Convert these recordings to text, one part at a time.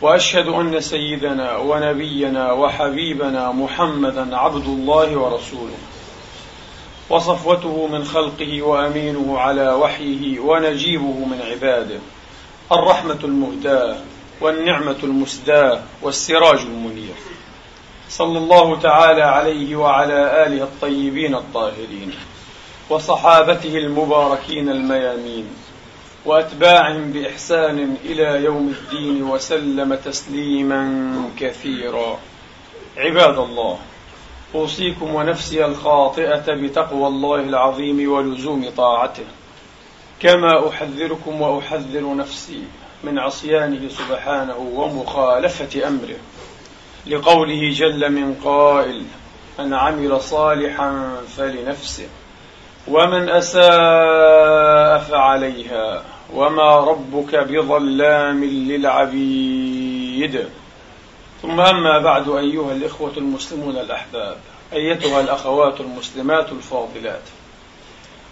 وأشهد أن سيدنا ونبينا وحبيبنا محمدا عبد الله ورسوله. وصفوته من خلقه وأمينه على وحيه ونجيبه من عباده. الرحمة المهداة والنعمة المسداة والسراج المنير. صلى الله تعالى عليه وعلى آله الطيبين الطاهرين. وصحابته المباركين الميامين. وأتباعهم بإحسان إلى يوم الدين وسلم تسليما كثيرا. عباد الله أوصيكم ونفسي الخاطئة بتقوى الله العظيم ولزوم طاعته. كما أحذركم وأحذر نفسي من عصيانه سبحانه ومخالفة أمره. لقوله جل من قائل من عمل صالحا فلنفسه. ومن أساء فعليها وما ربك بظلام للعبيد. ثم أما بعد أيها الإخوة المسلمون الأحباب أيتها الأخوات المسلمات الفاضلات.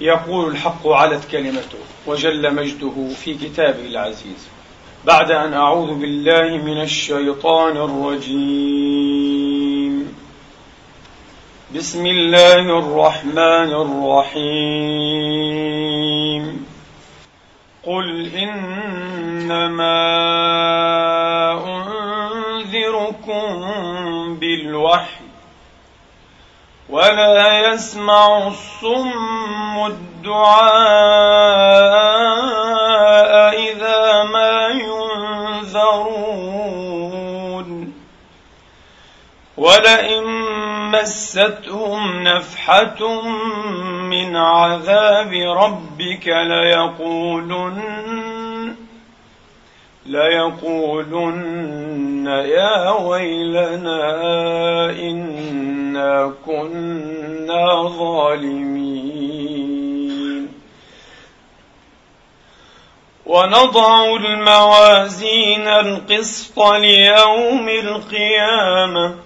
يقول الحق علت كلمته وجل مجده في كتابه العزيز. بعد أن أعوذ بالله من الشيطان الرجيم. بسم الله الرحمن الرحيم. قل إنما أنذركم بالوحي ولا يسمع الصم الدعاء إذا ما ينذرون. ولئن مستهم نفحة من عذاب ربك ليقولن ليقولن يا ويلنا إنا كنا ظالمين. ونضع الموازين القسط ليوم القيامه.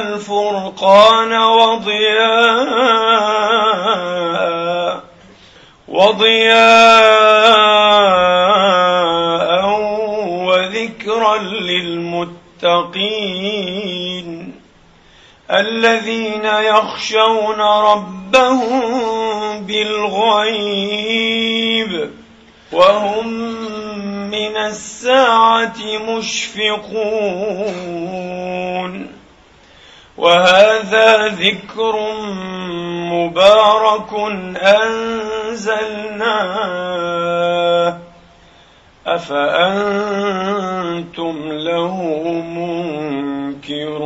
الفرقان وضياء وضياء وذكرا للمتقين الذين يخشون ربهم بالغيب وهم من الساعة مشفقون وهذا ذكر مبارك أنزلناه. أفأنتم له منكرون.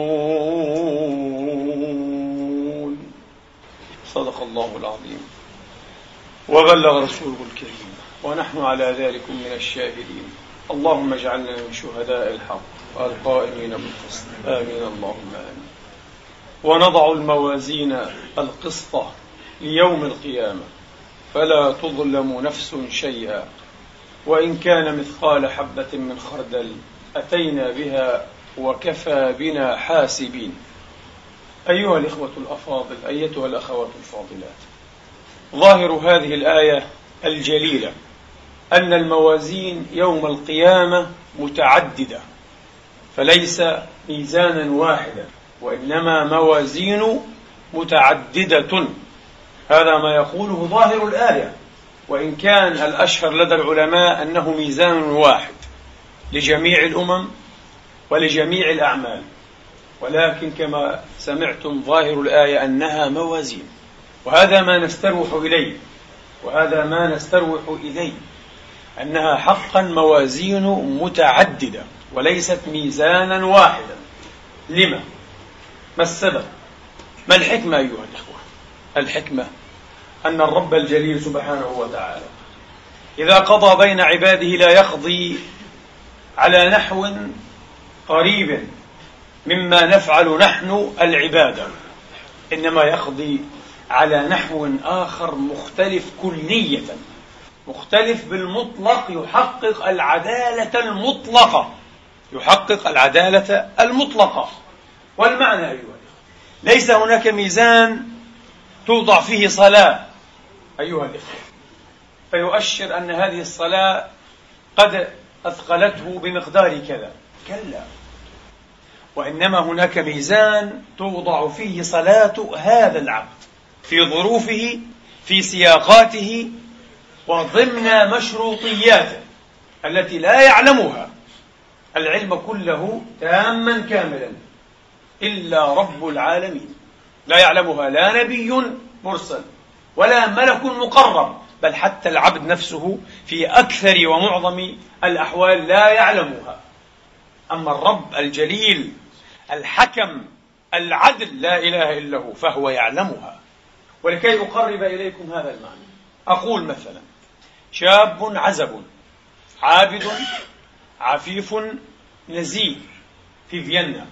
صدق الله العظيم. وبلغ رسوله الكريم. ونحن على ذلك من الشاهدين. اللهم اجعلنا من شهداء الحق. القائمين بالقسط. آمين. اللهم آمين. ونضع الموازين القسط ليوم القيامة. فلا تظلم نفس شيئا. وإن كان مثقال حبة من خردل أتينا بها وكفى بنا حاسبين. أيها الإخوة الأفاضل أيتها الأخوات الفاضلات. ظاهر هذه الآية الجليلة أن الموازين يوم القيامة متعددة فليس ميزانا واحدا. وإنما موازين متعددة. هذا ما يقوله ظاهر الآية. وإن كان الأشهر لدى العلماء أنه ميزان واحد لجميع الأمم ولجميع الأعمال. ولكن كما سمعتم ظاهر الآية أنها موازين. وهذا ما نستروح إليه. وهذا ما نستروح إليه. أنها حقا موازين متعددة. وليست ميزانا واحدا. لما؟ ما السبب؟ ما الحكمة أيها الإخوة؟ الحكمة أن الرب الجليل سبحانه وتعالى إذا قضى بين عباده لا يقضي على نحو قريب مما نفعل نحن العبادة إنما يقضي على نحو آخر مختلف كلية مختلف بالمطلق يحقق العدالة المطلقة يحقق العدالة المطلقة والمعنى أيها الأخوة. ليس هناك ميزان توضع فيه صلاة. أيها الإخوة فيؤشر أن هذه الصلاة قد أثقلته بمقدار كذا. كلا. وإنما هناك ميزان توضع فيه صلاة هذا العبد في ظروفه في سياقاته وضمن مشروطياته التي لا يعلمها. العلم كله تاما كاملا. إلا رب العالمين. لا يعلمها لا نبي مرسل ولا ملك مقرب بل حتى العبد نفسه في أكثر ومعظم الأحوال لا يعلمها. أما الرب الجليل الحكم العدل لا إله إلا هو فهو يعلمها. ولكي أقرب إليكم هذا المعنى أقول مثلا شاب عزب عابد عفيف نزيه في فيينا.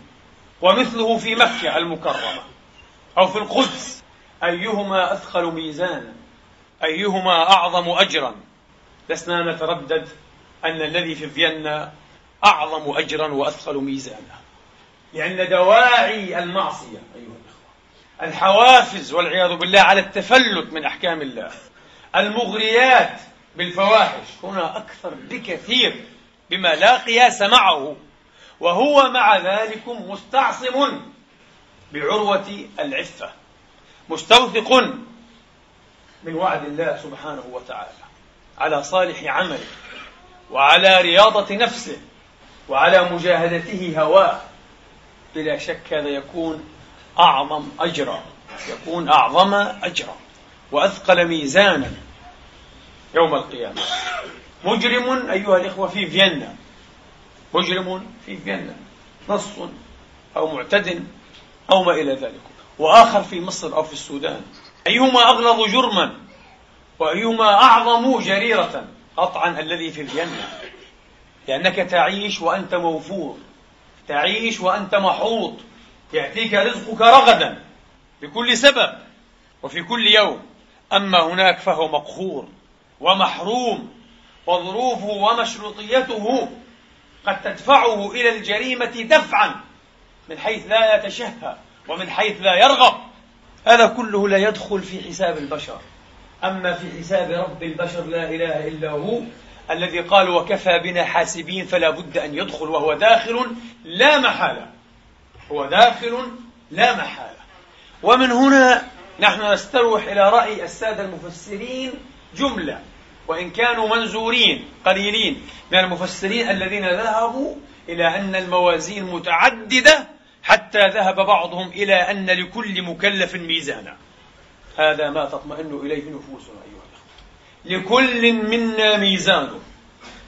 ومثله في مكة المكرمة أو في القدس. أيهما أثقل ميزانا؟ أيهما أعظم أجرا؟ لسنا نتردد أن الذي في فيينا أعظم أجرا وأثقل ميزانا. لأن دواعي المعصية أيها الأخوة الحوافز والعياذ بالله على التفلت من أحكام الله المغريات بالفواحش هنا أكثر بكثير بما لا قياس معه وهو مع ذلك مستعصم بعروة العفة مستوثق من وعد الله سبحانه وتعالى على صالح عمله وعلى رياضة نفسه وعلى مجاهدته هواه. بلا شك هذا يكون أعظم أجرا يكون أعظم أجرا وأثقل ميزانا يوم القيامة. مجرم أيها الإخوة في فيينا مجرم في فيينا نص أو معتد أو ما إلى ذلك. وآخر في مصر أو في السودان أيهما أغلظ جرما وأيهما أعظم جريرة قطعا الذي في فيينا لأنك تعيش وأنت موفور تعيش وأنت محوط يأتيك رزقك رغدا بكل سبب وفي كل يوم. أما هناك فهو مقهور ومحروم وظروفه ومشروطيته قد تدفعه إلى الجريمة دفعا من حيث لا يتشهى ومن حيث لا يرغب. هذا كله لا يدخل في حساب البشر. أما في حساب رب البشر لا إله إلا هو الذي قال وكفى بنا حاسبين فلا بد أن يدخل وهو داخل لا محالة. هو داخل لا محالة. ومن هنا نحن نستروح إلى رأي السادة المفسرين جملة. وإن كانوا منزورين قليلين من المفسرين الذين ذهبوا إلى أن الموازين متعددة حتى ذهب بعضهم إلى أن لكل مكلف ميزانا. هذا ما تطمئن إليه نفوسنا أيها الأخوة. لكل منا ميزان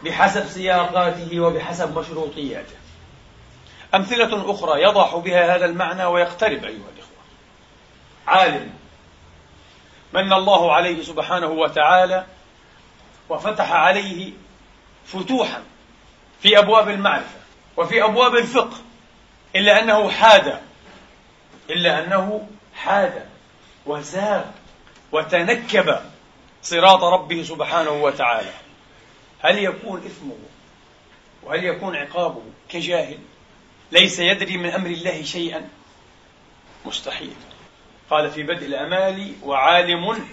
بحسب سياقاته وبحسب مشروطياته. أمثلة أخرى يضح بها هذا المعنى ويقترب أيها الإخوة. عالم من الله عليه سبحانه وتعالى وفتح عليه فتوحا في أبواب المعرفة وفي أبواب الفقه إلا أنه حاد إلا أنه حاد وزاغ وتنكب صراط ربه سبحانه وتعالى. هل يكون إثمه؟ وهل يكون عقابه كجاهل؟ ليس يدري من أمر الله شيئا؟ مستحيل. قال في بدء الأمال وعالم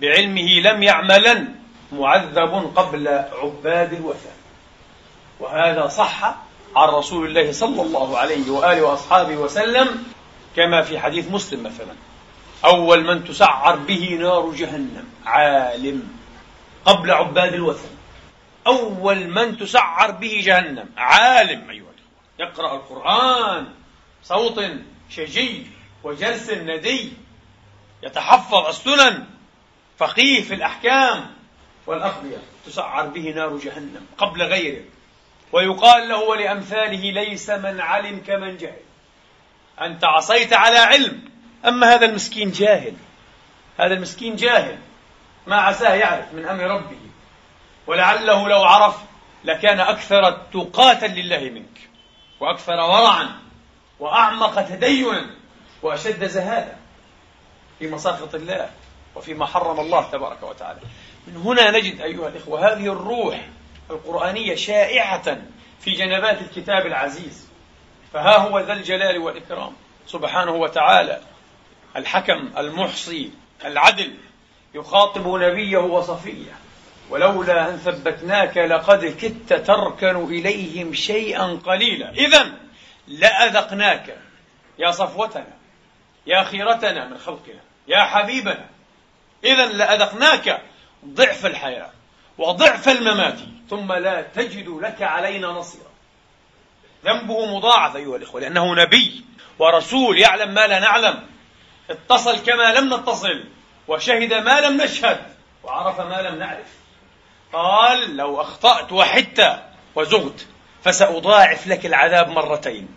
بعلمه لم يعملا معذب قبل عباد الوثن وهذا صح عن رسول الله صلى الله عليه وآله وأصحابه وسلم كما في حديث مسلم مثلا. أول من تسعر به نار جهنم عالم قبل عباد الوثن أول من تسعر به جهنم عالم أيها الأخوة. يقرأ القرآن صوت شجي وجلس ندي يتحفظ السنن فقيه في الأحكام. والأقضية تسعر به نار جهنم قبل غيره. ويقال له ولأمثاله ليس من علم كمن جهل. أنت عصيت على علم أما هذا المسكين جاهل. هذا المسكين جاهل. ما عساه يعرف من أمر ربه. ولعله لو عرف لكان أكثر تقاة لله منك وأكثر ورعا وأعمق تدينا وأشد زهادا في مساخط الله وفيما حرم الله تبارك وتعالى. من هنا نجد أيها الإخوة هذه الروح القرآنية شائعة في جنبات الكتاب العزيز. فها هو ذا الجلال والإكرام. سبحانه وتعالى الحكم المحصي العدل يخاطب نبيه وصفيه. ولولا أن ثبتناك لقد كدت تركن إليهم شيئا قليلا. إذا لأذقناك يا صفوتنا يا خيرتنا من خلقنا يا حبيبنا. إذا لأذقناك ضعف الحياة وضعف الممات ثم لا تجد لك علينا نصيرا. ذنبه مضاعف أيها الإخوة لأنه نبي ورسول يعلم ما لا نعلم. اتصل كما لم نتصل وشهد ما لم نشهد وعرف ما لم نعرف. قال لو أخطأت وحدت وزغت فسأضاعف لك العذاب مرتين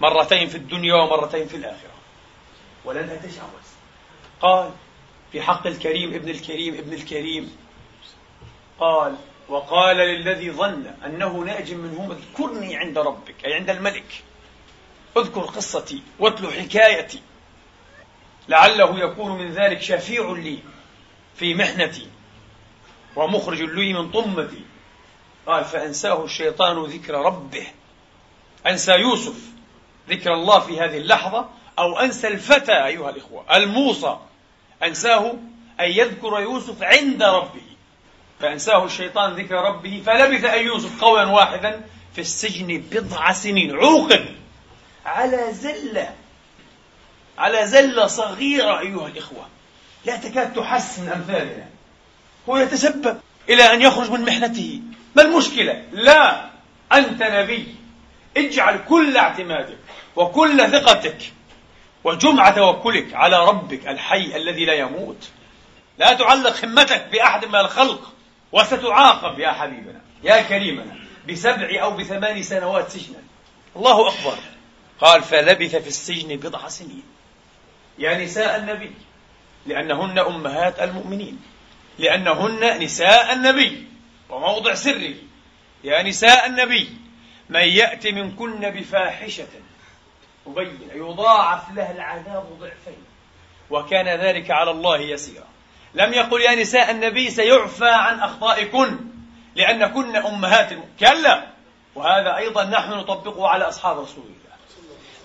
مرتين في الدنيا ومرتين في الآخرة. ولن أتجاوز. قال في حق الكريم ابن الكريم ابن الكريم. قال وقال للذي ظن أنه ناج منهم اذكرني عند ربك أي عند الملك. اذكر قصتي واتل حكايتي. لعله يكون من ذلك شفيع لي في محنتي ومخرج لي من طمتي. قال فأنساه الشيطان ذكر ربه. أنسى يوسف ذكر الله في هذه اللحظة أو أنسى الفتى أيها الإخوة الموصى. أنساه أن يذكر يوسف عند ربه فأنساه الشيطان ذكر ربه فلبث أن يوسف قولا واحدا في السجن بضع سنين. عوقب على زلة على زلة صغيرة أيها الإخوة. لا تكاد تحس من أمثالنا. هو يتسبب إلى أن يخرج من محنته. ما المشكلة؟ لا! أنت نبي. اجعل كل اعتمادك وكل ثقتك وجمع توكلك على ربك الحي الذي لا يموت. لا تعلق همتك بأحد من الخلق وستعاقب يا حبيبنا يا كريمنا بسبع أو بثمان سنوات سجنا. الله أكبر. قال فلبث في السجن بضع سنين. يا نساء النبي لأنهن أمهات المؤمنين. لأنهن نساء النبي وموضع سره يا نساء النبي من يأتي منكن بفاحشة مبين يضاعف لها العذاب ضعفين. وكان ذلك على الله يسيرا. لم يقل يا نساء النبي سيعفى عن أخطائكن لأنكن أمهات. كلا. وهذا أيضا نحن نطبقه على أصحاب رسول الله.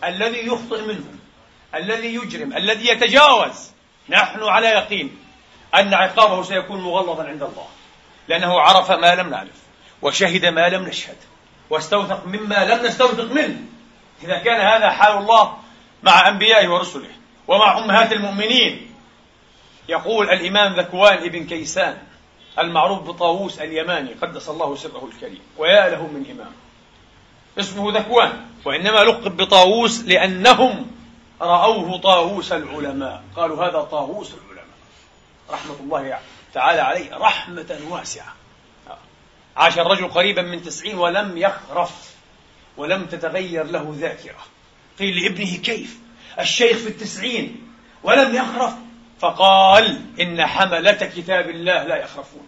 الذي يخطئ منهم الذي يجرم الذي يتجاوز نحن على يقين أن عقابه سيكون مغلظا عند الله. لأنه عرف ما لم نعرف وشهد ما لم نشهد واستوثق مما لم نستوثق منه. إذا كان هذا حال الله مع أنبيائه ورسله ومع أمهات المؤمنين. يقول الإمام ذكوان ابن كيسان المعروف بطاووس اليماني قدس الله سره الكريم ويا له من إمام. اسمه ذكوان وإنما لقب بطاووس لأنهم رأوه طاووس العلماء. قالوا هذا طاووس العلماء. رحمة الله تعالى عليه رحمة واسعة. عاش الرجل قريبا من تسعين ولم يخرف. ولم تتغير له ذاكرة. قيل لابنه كيف؟ الشيخ في التسعين ولم يخرف فقال إن حملة كتاب الله لا يخرفون.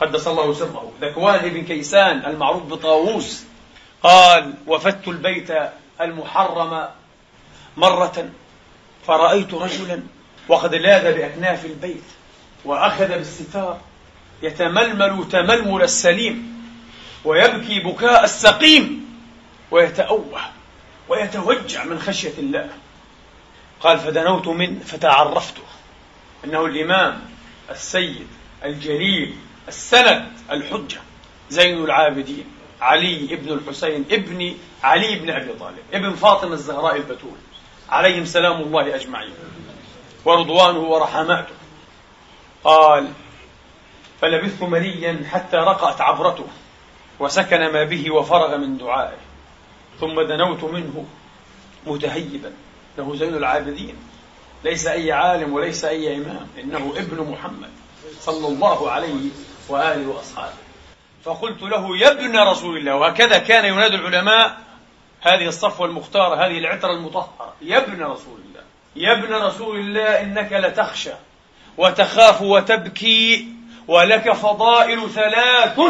قدس الله سره. ذكوان بن كيسان المعروف بطاووس قال وفدت البيت المحرم مرة فرأيت رجلا وقد لاذ بأكناف البيت وأخذ بالستار يتململ تململ السليم ويبكي بكاء السقيم. ويتأوه ويتوجع من خشية الله. قال فدنوت منه فتعرفته أنه الإمام السيد الجليل السند الحجة زين العابدين علي ابن الحسين ابن علي بن أبي طالب ابن فاطمة الزهراء البتول عليهم سلام الله أجمعين ورضوانه ورحماته. قال فلبثت مليا حتى رقأت عبرته وسكن ما به وفرغ من دعائه ثم دنوت منه متهيبا له زين العابدين. ليس أي عالم وليس أي إمام إنه ابن محمد صلى الله عليه وآله وأصحابه. فقلت له يا ابن رسول الله. وهكذا كان ينادي العلماء هذه الصفوة المختارة هذه العترة المطهرة. يا ابن رسول الله. يا ابن رسول الله إنك لتخشى وتخاف وتبكي ولك فضائل ثلاث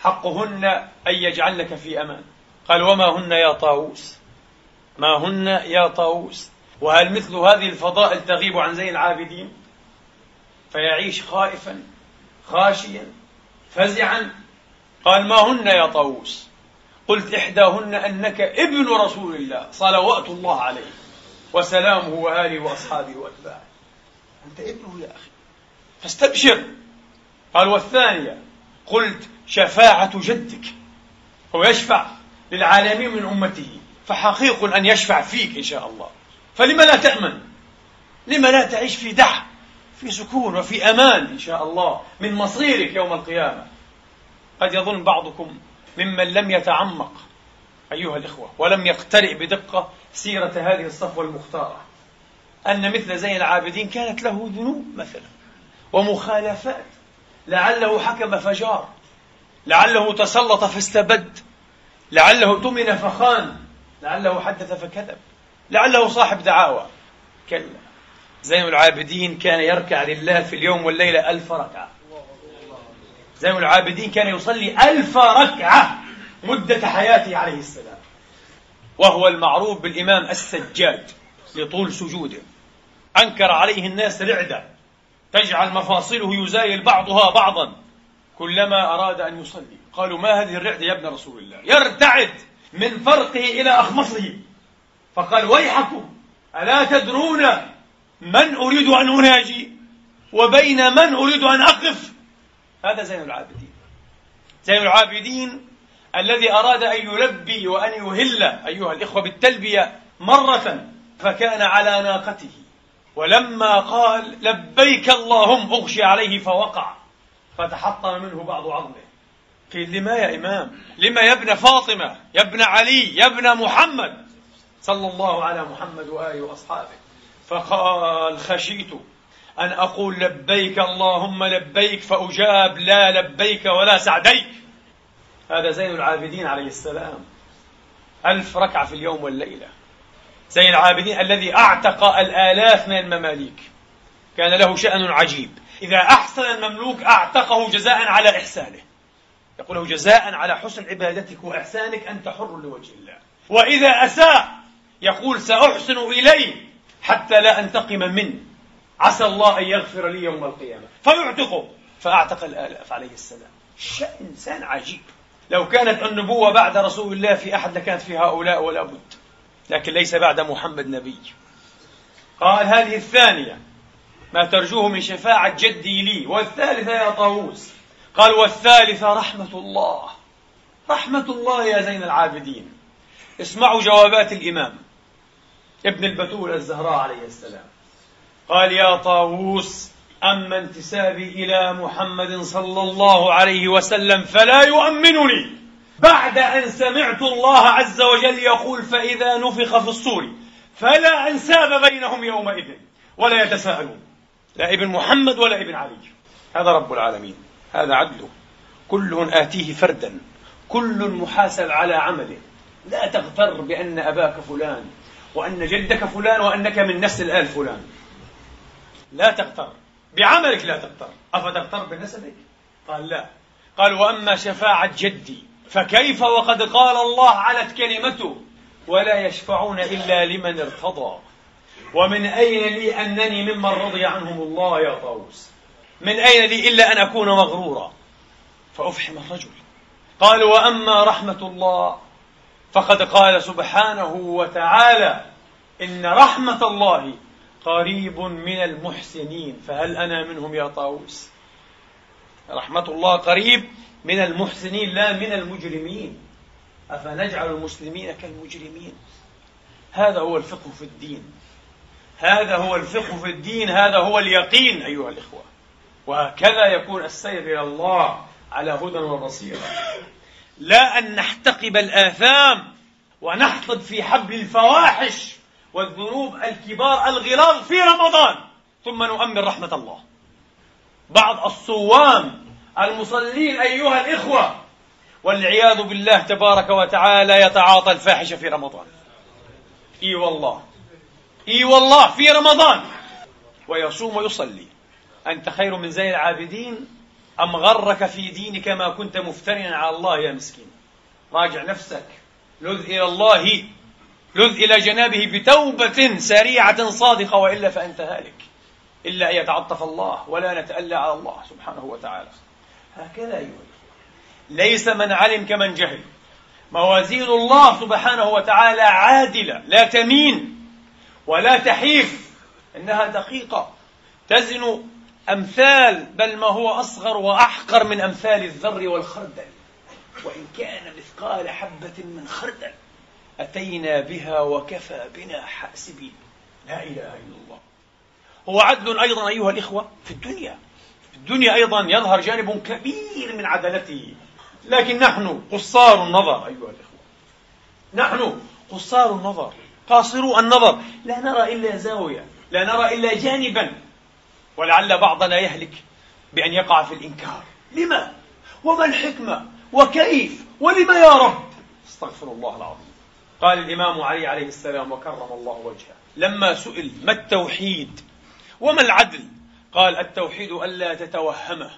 حقهن أن يجعلك في أمان. قال وما هن يا طاووس؟ ما هن يا طاووس؟ وهل مثل هذه الفضائل تغيب عن زين العابدين؟ فيعيش خائفا خاشيا فزعا. قال ما هن يا طاووس؟ قلت إحداهن أنك ابن رسول الله صلوات الله عليه وسلامه وآله وأصحابه وأتباعه. أنت ابنه يا أخي. فاستبشر. قال والثانية قلت شفاعة جدك هو يشفع. للعالمين من أمته فحقيق أن يشفع فيك إن شاء الله. فلما لا تأمن؟ لما لا تعيش في دح في سكون وفي أمان إن شاء الله من مصيرك يوم القيامة. قد يظن بعضكم ممن لم يتعمق أيها الإخوة ولم يقترئ بدقة سيرة هذه الصفوة المختارة أن مثل زين العابدين كانت له ذنوب مثلا ومخالفات. لعله حكم فجار لعله تسلط فاستبد لعله اؤتمن فخان لعله حدث فكذب لعله صاحب دعاوى. كلا. زين العابدين كان يركع لله في اليوم والليلة ألف ركعة. زين العابدين كان يصلي ألف ركعة مدة حياته عليه السلام. وهو المعروف بالإمام السجاد لطول سجوده. أنكر عليه الناس رعدة تجعل مفاصله يزايل بعضها بعضا. كلما أراد أن يصلي. قالوا ما هذه الرعدة يا ابن رسول الله؟ يرتعد من فرقه إلى أخمصه. فقال ويحكم ألا تدرون من أريد أن أناجي؟ وبين من أريد أن أقف؟ هذا زين العابدين. زين العابدين الذي أراد أن يلبي وأن يهل أيها الإخوة بالتلبية مرة فكان على ناقته. ولما قال لبيك اللهم أغشي عليه فوقع فتحطم منه بعض عظمه. قيل لما يا إمام؟ لما يا ابن فاطمة؟ يا ابن علي؟ يا ابن محمد؟ صلى الله على محمد وآله وأصحابه. فقال خشيت أن أقول لبيك اللهم لبيك فأجاب لا لبيك ولا سعديك. هذا زين العابدين عليه السلام. ألف ركعة في اليوم والليلة. زين العابدين الذي أعتق الآلاف من المماليك. كان له شأن عجيب. إذا أحسن المملوك أعتقه جزاء على إحسانه. يقول له جزاء على حسن عبادتك وإحسانك أنت حر لوجه الله. وإذا أساء يقول سأحسن إليه حتى لا أنتقم منه. عسى الله أن يغفر لي يوم القيامة. فيعتقه فأعتق الآلاف عليه السلام. شأن إنسان عجيب. لو كانت النبوة بعد رسول الله في أحد لكانت في هؤلاء ولا بد. لكن ليس بعد محمد نبي. قال هذه الثانية. ما ترجوه من شفاعة جدي لي. والثالثة يا طاووس. قال والثالثة رحمة الله. رحمة الله يا زين العابدين. اسمعوا جوابات الإمام. ابن البتول الزهراء عليه السلام. قال يا طاووس أما انتسابي إلى محمد صلى الله عليه وسلم فلا يؤمنني. بعد أن سمعت الله عز وجل يقول فإذا نفخ في الصور فلا أنساب بينهم يومئذ ولا يتساءلون. لا ابن محمد ولا ابن علي. هذا رب العالمين. هذا عدله كل آتيه فردا. كل محاسب على عمله. لا تغتر بأن أباك فلان وأن جدك فلان وأنك من نسل آل فلان. لا تغتر. بعملك لا تغتر. أفتغتر بنسبك؟ قال لا. قال وأما شفاعة جدي فكيف وقد قال الله علت كلمته؟ ولا يشفعون إلا لمن ارتضى. ومن أين لي أنني ممن رضي عنهم الله يا طاووس؟ من أين لي إلا أن أكون مغرورا؟ فأفحم الرجل. قال وأما رحمة الله فقد قال سبحانه وتعالى إن رحمة الله قريب من المحسنين. فهل أنا منهم يا طاووس؟ رحمة الله قريب من المحسنين لا من المجرمين. أفنجعل المسلمين كالمجرمين؟ هذا هو الفقه في الدين. هذا هو الفقه في الدين هذا هو اليقين أيها الإخوة. وهكذا يكون السير إلى الله على هدى وبصيرة. لا أن نحتقب الآثام ونحطب في حبل الفواحش والذنوب الكبار الغلاظ في رمضان. ثم نؤمن رحمة الله. بعض الصوام المصلين أيها الإخوة والعياذ بالله تبارك وتعالى يتعاطى الفاحشة في رمضان. إي والله. إي والله في رمضان. ويصوم ويصلي. أنت خير من زين العابدين؟ أم غرك في دينك ما كنت مفترنا على الله يا مسكين؟ راجع نفسك. لذ إلى الله. لذ إلى جنابه بتوبة سريعة صادقة وإلا فأنت هالك. إلا أن يتعطف الله ولا نتألى على الله سبحانه وتعالى. هكذا أيها ليس من علم كمن جهل. موازين الله سبحانه وتعالى عادلة لا تمين ولا تحيف إنها دقيقة. تزن أمثال بل ما هو أصغر وأحقر من أمثال الذر والخردل. وإن كان مثقال حبة من خردل أتينا بها وكفى بنا حاسبين. لا إله إلا الله. هو عدل أيضا أيها الإخوة في الدنيا. في الدنيا أيضا يظهر جانب كبير من عدالته لكن نحن قصار النظر. أيها الإخوة نحن قصار النظر. قاصرو النظر. لا نرى إلا زاوية لا نرى إلا جانبا. ولعل بعضنا يهلك بأن يقع في الإنكار لما؟ وما الحكمة؟ وكيف؟ ولم يا رب؟ استغفر الله العظيم قال الإمام علي عليه السلام وكرم الله وجهه لما سئل ما التوحيد وما العدل قال التوحيد ألا تتوهمه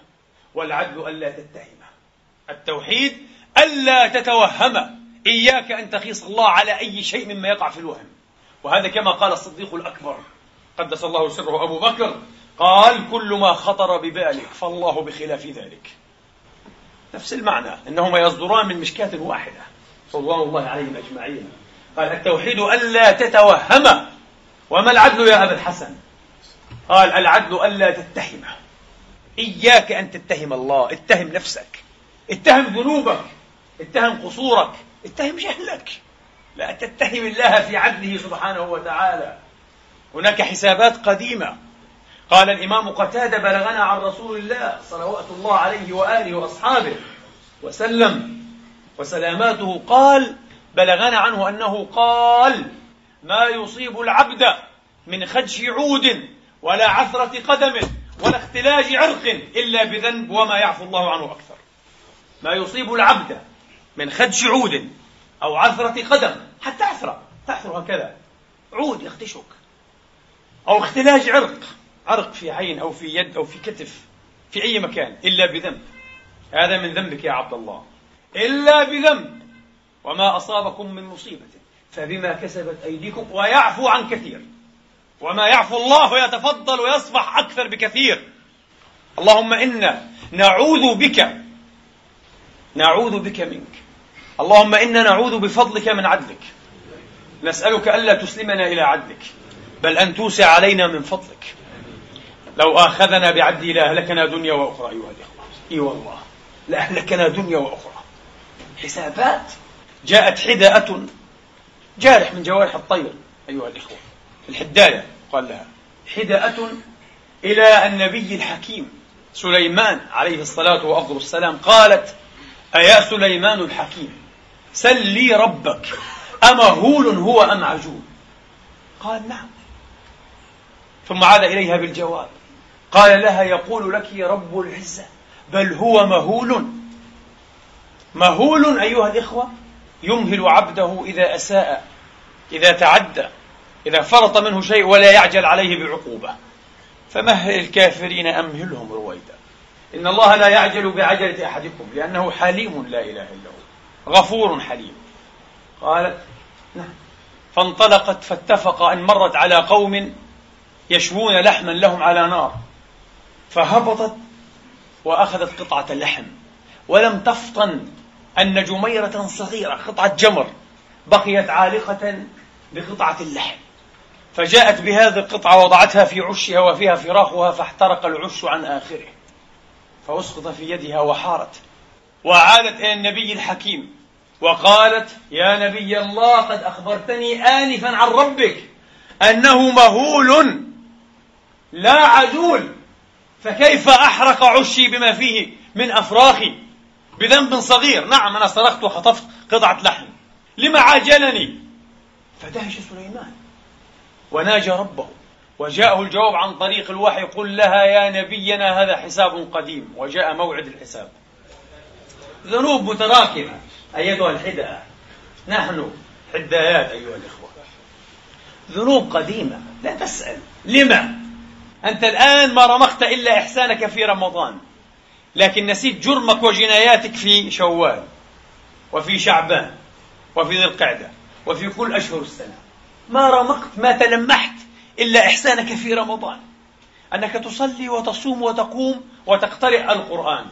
والعدل ألا تتهمه التوحيد ألا تتوهمه إياك أن تخيص الله على أي شيء مما يقع في الوهم وهذا كما قال الصديق الأكبر قدس الله سره أبو بكر قال كل ما خطر ببالك فالله بخلاف ذلك. نفس المعنى إنهما يصدران من مشكاة واحدة. رضوان الله عليهم أجمعين. قال التوحيد ألا تتوهم. وما العدل يا أبا الحسن؟ قال العدل ألا تتهمه إياك أن تتهم الله اتهم نفسك اتهم ذنوبك اتهم قصورك اتهم جهلك. لا تتهم الله في عدله سبحانه وتعالى. هناك حسابات قديمة. قال الإمام قتادة بلغنا عن رسول الله صلوات الله عليه وآله وأصحابه وسلم وسلاماته قال بلغنا عنه أنه قال ما يصيب العبد من خدش عود ولا عثرة قدم ولا اختلاج عرق إلا بذنب وما يعفو الله عنه أكثر. ما يصيب العبد من خدش عود أو عثرة قدم حتى عثرة تعثر هكذا. عود يخدشك أو اختلاج عرق. عرق في عين أو في يد أو في كتف في أي مكان إلا بذنب. هذا من ذنبك يا عبد الله. إلا بذنب. وما أصابكم من مصيبة. فبما كسبت أيديكم ويعفو عن كثير. وما يعفو الله ويتفضل ويصفح أكثر بكثير. اللهم إنا نعوذ بك نعوذ بك منك. اللهم إنا نعوذ بفضلك من عدلك. نسألك ألا تسلمنا إلى عدلك. بل أن توسع علينا من فضلك. لو آخذنا بعدي لأهلكنا دنيا وأخرى أيها الإخوة. إي والله. لأهلكنا دنيا وأخرى. حسابات. جاءت حداءة. جارح من جوارح الطير أيها الإخوة. الحداية قال لها. حداءة إلى النبي الحكيم سليمان عليه الصلاة وأفضل السلام. قالت أيا سليمان الحكيم سل لي ربك أمهول هو أم عجول؟ قال نعم. ثم عاد إليها بالجواب. قال لها يقول لك رب العزة بل هو مهول. مهول أيها الإخوة يمهل عبده إذا أساء إذا تعدى إذا فرط منه شيء ولا يعجل عليه بعقوبة. فمهل الكافرين أمهلهم رويدا. إن الله لا يعجل بعجلة أحدكم لأنه حليم لا إله إلا هو. غفور حليم. قالت نعم. فانطلقت فاتفق أن مرت على قوم يشوون لحما لهم على نار. فهبطت وأخذت قطعة لحم. ولم تفطن أن جميرة صغيرة قطعة جمر بقيت عالقة بقطعة اللحم. فجاءت بهذه القطعة وضعتها في عشها وفيها فراخها فاحترق العش عن آخره. فأسقط في يدها وحارت. وعادت إلى النبي الحكيم وقالت يا نبي الله قد أخبرتني آنفا عن ربك أنه مهول لا عجول فكيف أحرق عشي بما فيه من أفراخي بذنب صغير؟ نعم أنا صرخت وخطفت قطعة لحم. لما عاجلني؟ فدهش سليمان. وناجى ربه. وجاءه الجواب عن طريق الوحي قل لها يا نبينا هذا حساب قديم. وجاء موعد الحساب. ذنوب متراكمة أيتها الحدة نحن حدايات أيها الإخوة. ذنوب قديمة لا تسأل. لما؟ أنت الآن ما رمقت إلا إحسانك في رمضان. لكن نسيت جرمك وجناياتك في شوال وفي شعبان وفي ذي القعدة وفي كل أشهر السنة. ما رمقت ما تلمحت إلا إحسانك في رمضان. أنك تصلي وتصوم وتقوم وتقترئ القرآن.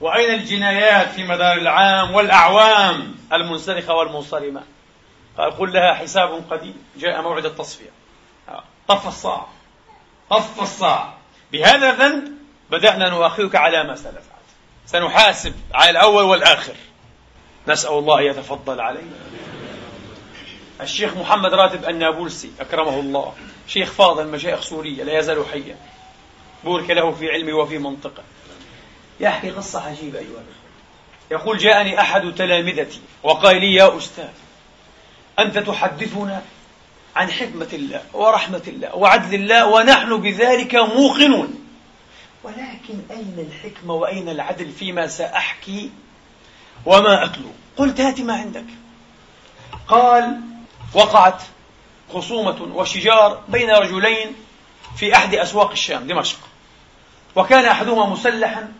وأين الجنايات في مدار العام والأعوام المنسلخة والمنصرمة؟ قال قل لها حساب قديم. جاء موعد التصفية. طف الصاع. طف الصاع. بهذا الذنب بدأنا نؤاخذك على ما سلف سنحاسب على الأول والآخر. نسأل الله يتفضل علينا. الشيخ محمد راتب النابلسي أكرمه الله. شيخ فاضل مشايخ سوريا لا يزال حيا. بورك له في علمه وفي منطقة. يحكي قصة عجيبة أيها يقول جاءني أحد تلامذتي وقال لي يا أستاذ أنت تحدثنا عن حكمة الله ورحمة الله وعدل الله ونحن بذلك موقنون. ولكن أين الحكمة وأين العدل فيما سأحكي وما أتلو؟ قلت هات ما عندك. قال وقعت خصومة وشجار بين رجلين في أحد أسواق الشام دمشق. وكان أحدهما مسلحا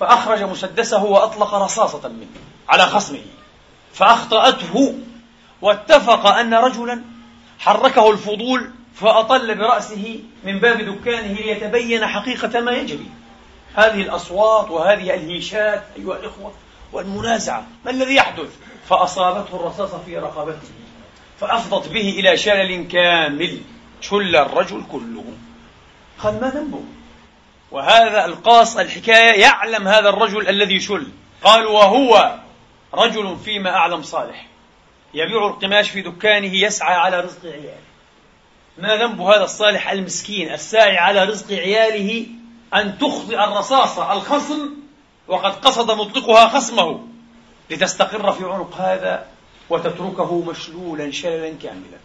فأخرج مسدسه وأطلق رصاصة منه على خصمه فأخطأته واتفق أن رجلا حركه الفضول فأطل برأسه من باب دكانه ليتبين حقيقة ما يجري. هذه الأصوات وهذه الهيشات أيها الإخوة والمنازعة ما الذي يحدث؟ فأصابته الرصاصة في رقبته فأفضت به إلى شلل كامل شل الرجل كله. قال ما ذنبه؟ وهذا القاص الحكاية يعلم هذا الرجل الذي شل. قال وهو رجل فيما أعلم صالح. يبيع القماش في دكانه يسعى على رزق عياله. ما ذنب هذا الصالح المسكين الساعي على رزق عياله أن تخطئ الرصاصة الخصم وقد قصد مطلقها خصمه لتستقر في عنق هذا وتتركه مشلولا شللا كاملا.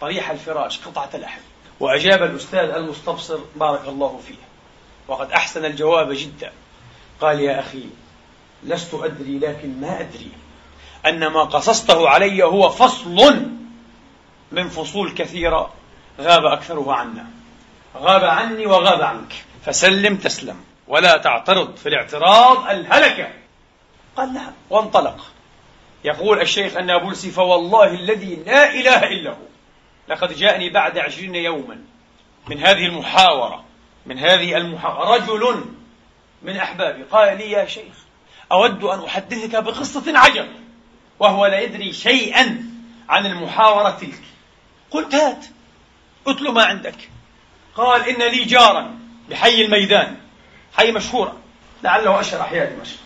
طريح الفراش قطعة لحم. وأجاب الأستاذ المستبصر بارك الله فيه. وقد أحسن الجواب جدا. قال يا أخي لست أدري لكن ما أدري. أن ما قصصته علي هو فصل من فصول كثيرة غاب أكثرها عنا. غاب عني وغاب عنك. فسلم تسلم. ولا تعترض في الاعتراض الهلكة. قال نعم وانطلق. يقول الشيخ النابلسي فوالله الذي لا إله إلا هو. لقد جاءني بعد عشرين يوما من هذه المحاورة من هذه المحاورة. رجل من أحبابي قال لي يا شيخ أود أن أحدثك بقصة عجب. وهو لا يدري شيئا عن المحاورة تلك. قلت هات اتل ما عندك. قال إن لي جارا بحي الميدان. حي مشهورة لعله أشهر أحياء دمشق.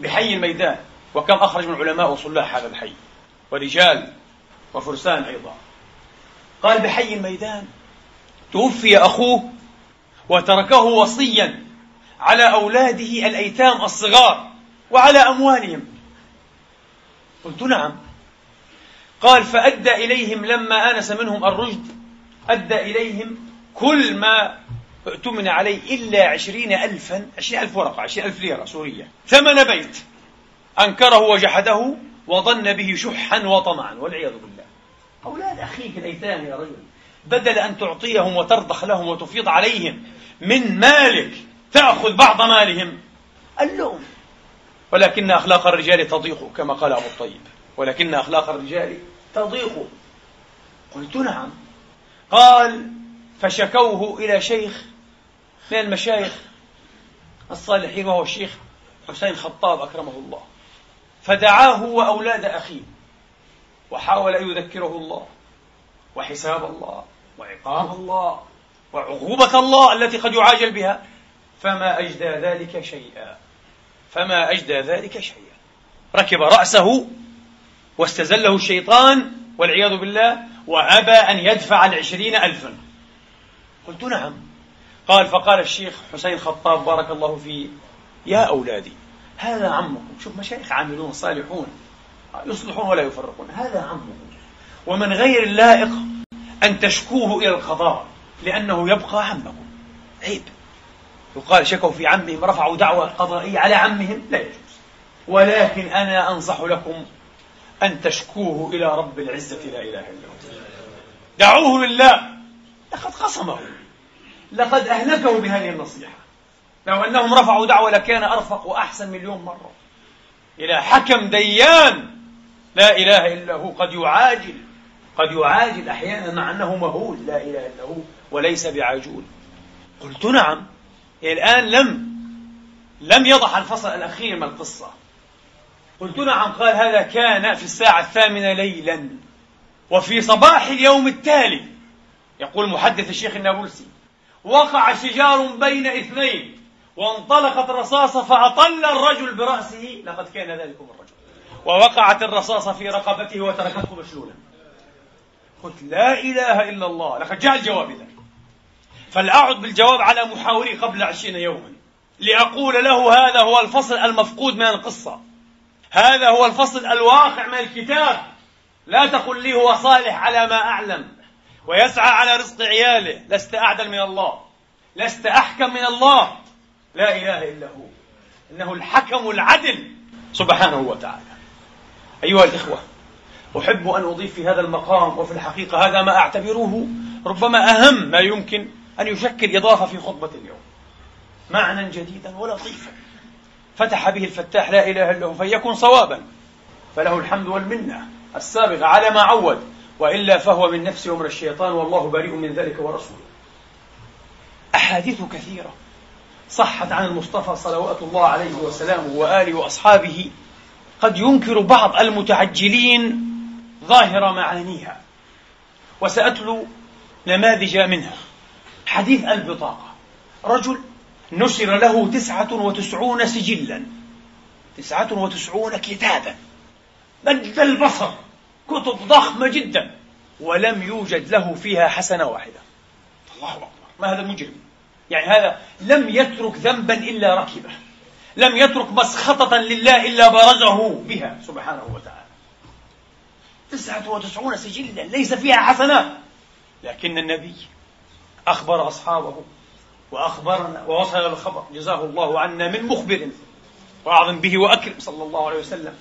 بحي الميدان. وكم أخرج من علماء وصلاح هذا الحي. ورجال وفرسان أيضا. قال بحي الميدان. توفي أخوه وتركه وصيا على أولاده الأيتام الصغار وعلى أموالهم. قلت نعم. قال فأدى إليهم لما آنس منهم الرشد. أدى إليهم كل ما اؤتمن عليه إلا عشرين ألفا عشرين ألف ورقة عشرين ألف ليرة سورية. ثمن بيت. أنكره وجحده وظن به شحا وطمعا والعياذ بالله. أولاد أخيك الأيتام يا رجل. بدل أن تعطيهم وترضخ لهم وتفيض عليهم من مالك تأخذ بعض مالهم. اللوم. ولكن أخلاق الرجال تضيق كما قال أبو الطيب. ولكن أخلاق الرجال تضيق. قلت نعم. قال فشكوه إلى شيخ من المشايخ الصالحين وهو الشيخ حسين خطاب أكرمه الله. فدعاه وأولاد أخيه وحاول أن يذكره الله وحساب الله وعقاب الله وعقوبة الله التي قد يعاجل بها فما أجدى ذلك شيئا. فما أجدى ذلك شيئا. ركب رأسه واستزله الشيطان والعياذ بالله وأبى أن يدفع العشرين ألفا. قلت نعم. قال فقال الشيخ حسين خطاب بارك الله فيه يا أولادي هذا عمكم. شوف مشايخ عاملون صالحون يصلحون ولا يفرقون. هذا عمه ومن غير اللائق أن تشكوه إلى القضاء لأنه يبقى عمكم. عيب. يقال شكوا في عمهم رفعوا دعوة قضائية على عمهم؟ لا يجوز. ولكن أنا أنصح لكم أن تشكوه إلى رب العزة لا إله إلا هو. دعوه لله. لقد قصمه لقد أهلكه بهذه النصيحة. لو أنهم رفعوا دعوة لكان أرفق وأحسن مليون مرة. إلى حكم ديان. لا إله إلا هو. قد يعاجل. قد يعاجل أحيانا مع أنه مهول. لا إله إلا هو. وليس بعجول قلت نعم. الآن لم لم يضح الفصل الأخير من القصة. قلت نعم قال هذا كان في الساعة الثامنة ليلا وفي صباح اليوم التالي. يقول محدث الشيخ النابلسي وقع شجار بين اثنين وانطلقت الرصاصة فأطل الرجل برأسه. لقد كان ذلكم الرجل. ووقعت الرصاصة في رقبته وتركته مشلولا. قلت لا إله إلا الله. لقد جاء الجواب إذا فلأعد بالجواب على محاوري قبل عشرين يوما لأقول له هذا هو الفصل المفقود من القصة. هذا هو الفصل الواقع من الكتاب. لا تقل لي هو صالح على ما أعلم. ويسعى على رزق عياله. لست أعدل من الله. لست أحكم من الله. لا إله إلا هو. إنه الحكم العدل سبحانه وتعالى. أيها الإخوة أحب أن أضيف في هذا المقام وفي الحقيقة هذا ما أعتبره ربما أهم ما يمكن أن يشكل إضافة في خطبة اليوم. معنى جديدا ولطيفا. فتح به الفتاح لا إله إلا هو فيكن صوابا. فله الحمد والمنة السابقة على ما عود. وإلا فهو من نفس أمر الشيطان والله بريء من ذلك ورسوله. أحاديث كثيرة صحت عن المصطفى صلوات الله عليه وسلامه وآله وأصحابه. قد ينكر بعض المتعجلين ظاهر معانيها. وسأتلو نماذج منها. حديث البطاقة رجل نشر له تسعة وتسعون سجلا. تسعة وتسعون كتابا. مد البصر كتب ضخمة جدا. ولم يوجد له فيها حسنة واحدة. الله أكبر. ما هذا مجرم؟ يعني هذا لم يترك ذنبا إلا ركبه. لم يترك مسخطة لله إلا برزه بها. سبحانه وتعالى. تسعة وتسعون سجلا. ليس فيها حسنات لكن النبي أخبر أصحابه وأخبرنا ووصل الخبر. جزاه الله عنا من مخبر وأعظم به وأكرم صلى الله عليه وسلم.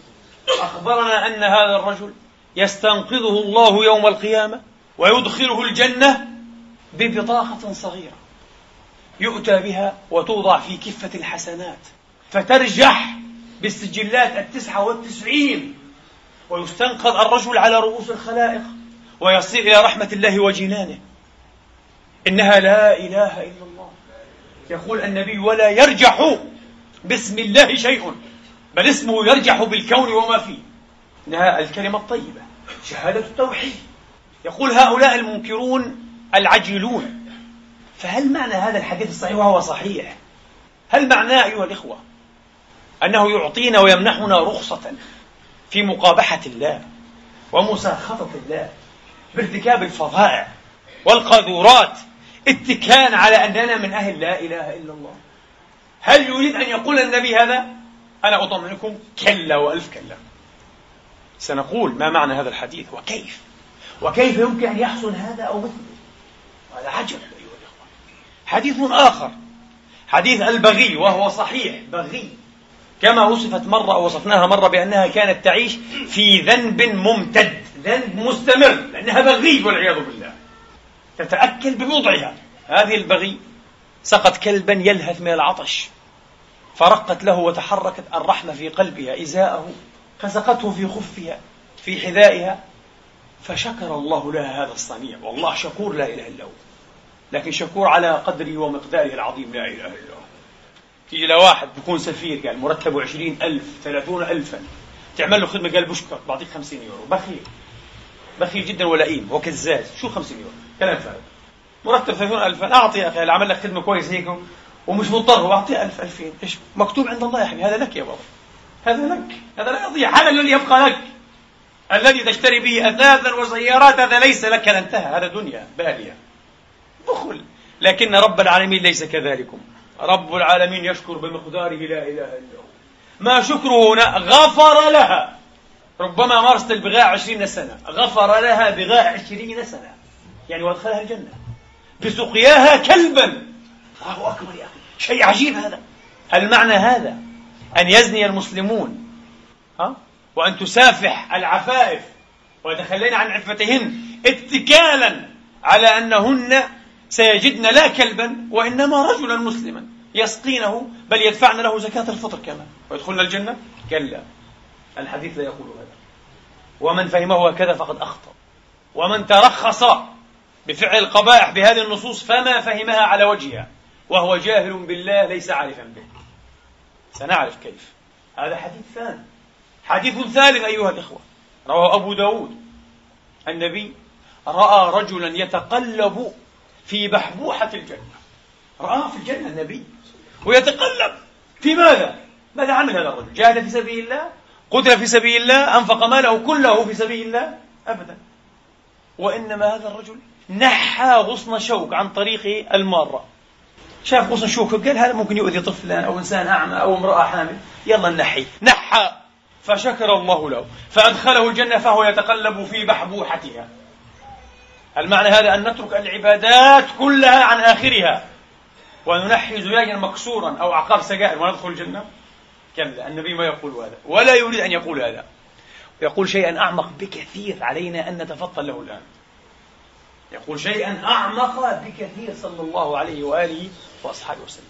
أخبرنا أن هذا الرجل يستنقذه الله يوم القيامة ويدخله الجنة ببطاقة صغيرة يؤتى بها وتوضع في كفة الحسنات فترجح بالسجلات التسعة والتسعين. ويستنقذ الرجل على رؤوس الخلائق ويصير إلى رحمة الله وجنانه. إنها لا إله إلا الله. يقول النبي ولا يرجح باسم الله شيء بل اسمه يرجح بالكون وما فيه. إنها الكلمة الطيبة شهادة التوحيد. يقول هؤلاء المنكرون العجلون. فهل معنى هذا الحديث الصحيح وهو صحيح؟ هل معناه أيها الإخوة أنه يعطينا ويمنحنا رخصة في مقابحة الله ومساخطة الله بارتكاب الفظائع والقاذورات اتكان على أننا من أهل لا إله إلا الله. هل يريد أن يقول النبي هذا؟ أنا أطمئنكم كلا وألف كلا. سنقول ما معنى هذا الحديث وكيف؟ وكيف يمكن أن يحصل هذا أو مثله هذا عجب أيها الأخوة. حديث آخر. حديث البغي وهو صحيح. بغي. كما وصفت مرة أو وصفناها مرة بأنها كانت تعيش في ذنب ممتد. ذنب مستمر. لأنها بغي والعياذ بالله. تتأكل بوضعها. هذه البغي سقط كلبا يلهث من العطش. فرقت له وتحركت الرحمة في قلبها إزاءه فسقته في خفها في حذائها. فشكر الله لها هذا الصنيع. والله شكور لا إله إلا هو. لكن شكور على قدره ومقداره العظيم لا إله إلا هو. تيجي لواحد بيكون سفير قال مرتبه عشرين ألف ثلاثون ألفا. تعمل له خدمة؟ قال بشكر بعطيك خمسين يورو. بخيل. بخيل جدا ولئيم وكزاز شو خمسين يورو؟ كلام فارغ. مرتب ثلاثون ألفا أعطي يا أخي اللي عمل لك خدمة كويس هيك ومش مضطر أعطيه ألف ألفين. إيش؟ مكتوب عند الله يا حبيبي هذا لك يا بابا. هذا لك هذا لا يضيع. هذا الذي يبقى لك. الذي تشتري به أثاثا وسيارات هذا ليس لك انتهى. هذا دنيا بالية. بخل لكن رب العالمين ليس كذلكم. رب العالمين يشكر بمقداره لا إله إلا هو. ما شكره هنا غفر لها. ربما مارست البغاء عشرين سنة غفر لها بغاء عشرين سنة. يعني وأدخلها الجنة. بسقياها كلبا. الله أكبر يا أخي. شيء عجيب هذا. هل معنى هذا أن يزني المسلمون ها؟ وأن تسافح العفائف ويتخلين عن عفتهن اتكالا على أنهن سيجدن لا كلبا وإنما رجلا مسلما. يسقينه بل يدفعن له زكاة الفطر كمان. ويدخلن الجنة؟ كلا. الحديث لا يقول هذا. ومن فهمه هكذا فقد أخطأ. ومن ترخص بفعل القبائح بهذه النصوص فما فهمها على وجهها. وهو جاهل بالله ليس عارفا به. سنعرف كيف. هذا حديث ثاني. حديث ثالث أيها الإخوة. رواه أبو داود. النبي رأى رجلا يتقلب في بحبوحة الجنة. رآه في الجنة النبي. ويتقلب في ماذا؟ ماذا عمل هذا الرجل؟ جاهد في سبيل الله؟ قتل في سبيل الله؟ أنفق ماله كله في سبيل الله؟ أبدا. وإنما هذا الرجل نحى غصن شوك عن طريق المارة شاف غصن شوك قال هذا ممكن يؤذي طفلا أو إنسان أعمى أو امرأة حامل؟ يلا نحي. نحى. فشكر الله له. فأدخله الجنة فهو يتقلب في بحبوحتها. المعنى هذا أن نترك العبادات كلها عن آخرها. وننحي زجاجا مكسورا أو عقاب سجائر وندخل الجنة. كلا النبي ما يقول هذا ولا يريد أن يقول هذا. يقول شيئا أعمق بكثير علينا أن نتفطن له الآن. يقول شيئا أعمق بكثير صلى الله عليه وآله وأصحابه وسلم.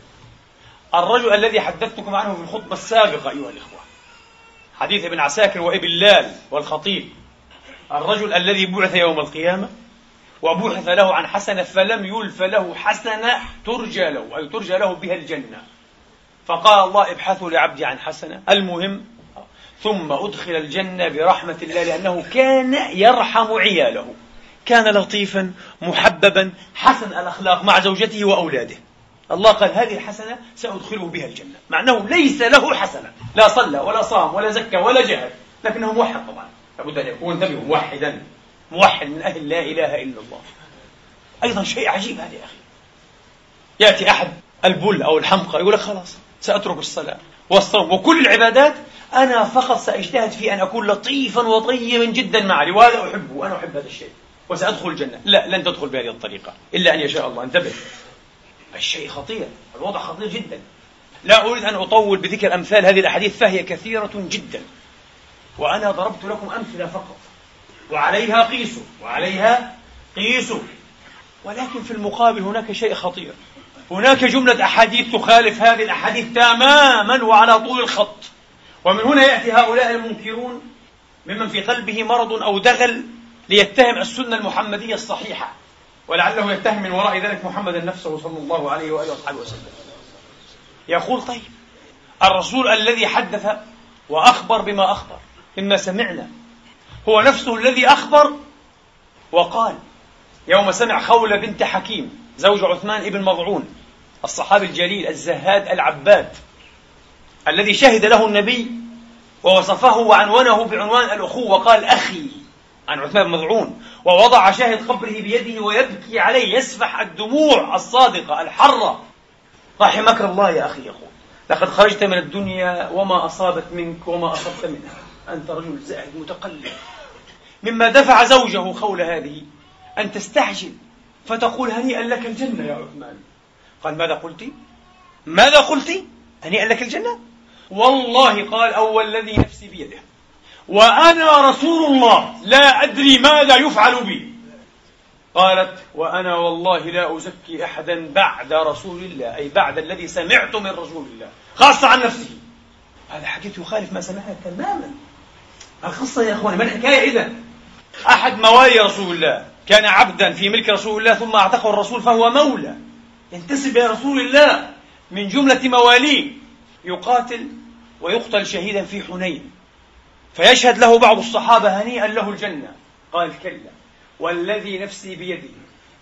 الرجل الذي حدثتكم عنه في الخطبة السابقة أيها الإخوة حديث ابن عساكر وابن لال والخطيب. الرجل الذي بعث يوم القيامة وبحث له عن حسنة فلم يلف له حسنة ترجى له أي ترجى له بها الجنة. فقال الله ابحثوا لعبدي عن حسنة. المهم ثم أدخل الجنة برحمة الله لأنه كان يرحم عياله. كان لطيفا محببا حسن الأخلاق مع زوجته وأولاده. الله قال هذه الحسنة سأدخله بها الجنة. مع أنه ليس له حسنة. لا صلى ولا صام ولا زكى ولا جهل لكنه موحد طبعا. لابد أن يكون موحدا. موحد من أهل لا إله إلا الله. أيضا شيء عجيب هذا يا أخي. يأتي أحد البل أو الحمقى يقول لك خلاص سأترك الصلاة والصوم وكل العبادات. أنا فقط سأجتهد في أن أكون لطيفا وطيبا جدا مع وهذا أحبه أنا أحب هذا الشيء. وسأدخل الجنة. لا لن تدخل بهذه الطريقة إلا أن يشاء الله. انتبه. الشيء خطير الوضع خطير جدا. لا أريد أن أطول بذكر أمثال هذه الأحاديث فهي كثيرة جدا. وأنا ضربت لكم أمثلة فقط. وعليها قيسوا وعليها قيسوا ولكن في المقابل هناك شيء خطير. هناك جملة أحاديث تخالف هذه الأحاديث تماما وعلى طول الخط. ومن هنا يأتي هؤلاء المنكرون ممن في قلبه مرض أو دغل ليتهم السنة المحمدية الصحيحة. ولعله يتهم من وراء ذلك محمدا نفسه صلى الله عليه وآله وصحبه وسلم. يقول طيب الرسول الذي حدث وأخبر بما أخبر مما سمعنا. هو نفسه الذي أخبر وقال. يوم سمع خولة بنت حكيم زوج عثمان بن مضعون. الصحابي الجليل الزهاد العباد الذي شهد له النبي ووصفه وعنونه بعنوان الأخوة وقال أخي عن عثمان بن مضعون ووضع شاهد قبره بيده ويبكي عليه يسفح الدموع الصادقة الحرة. رحمك الله يا أخي يقول لقد خرجت من الدنيا وما أصابت منك وما أصبت منها. أنت رجل زاهد متقلب. مما دفع زوجه خول هذه أن تستعجل فتقول هنيئا لك الجنة يا عثمان. قال ماذا قلت؟ ماذا قلت؟ هنيئا لك الجنة؟ والله قال أو الذي نفسي بيده وأنا رسول الله لا أدري ماذا يفعل بي قالت وأنا والله لا أزكي أحدا بعد رسول الله أي بعد الذي سمعت من رسول الله خاصة عن نفسه هذا حديث يخالف ما سمعنا تماما القصة يا أخواني ما الحكاية إذا أحد موالي رسول الله كان عبدا في ملك رسول الله ثم أعتقه الرسول فهو مولى ينتسب إلى رسول الله من جملة مواليه يقاتل ويقتل شهيدا في حنين. فيشهد له بعض الصحابة هنيئا له الجنة. قال كلا. والذي نفسي بيده.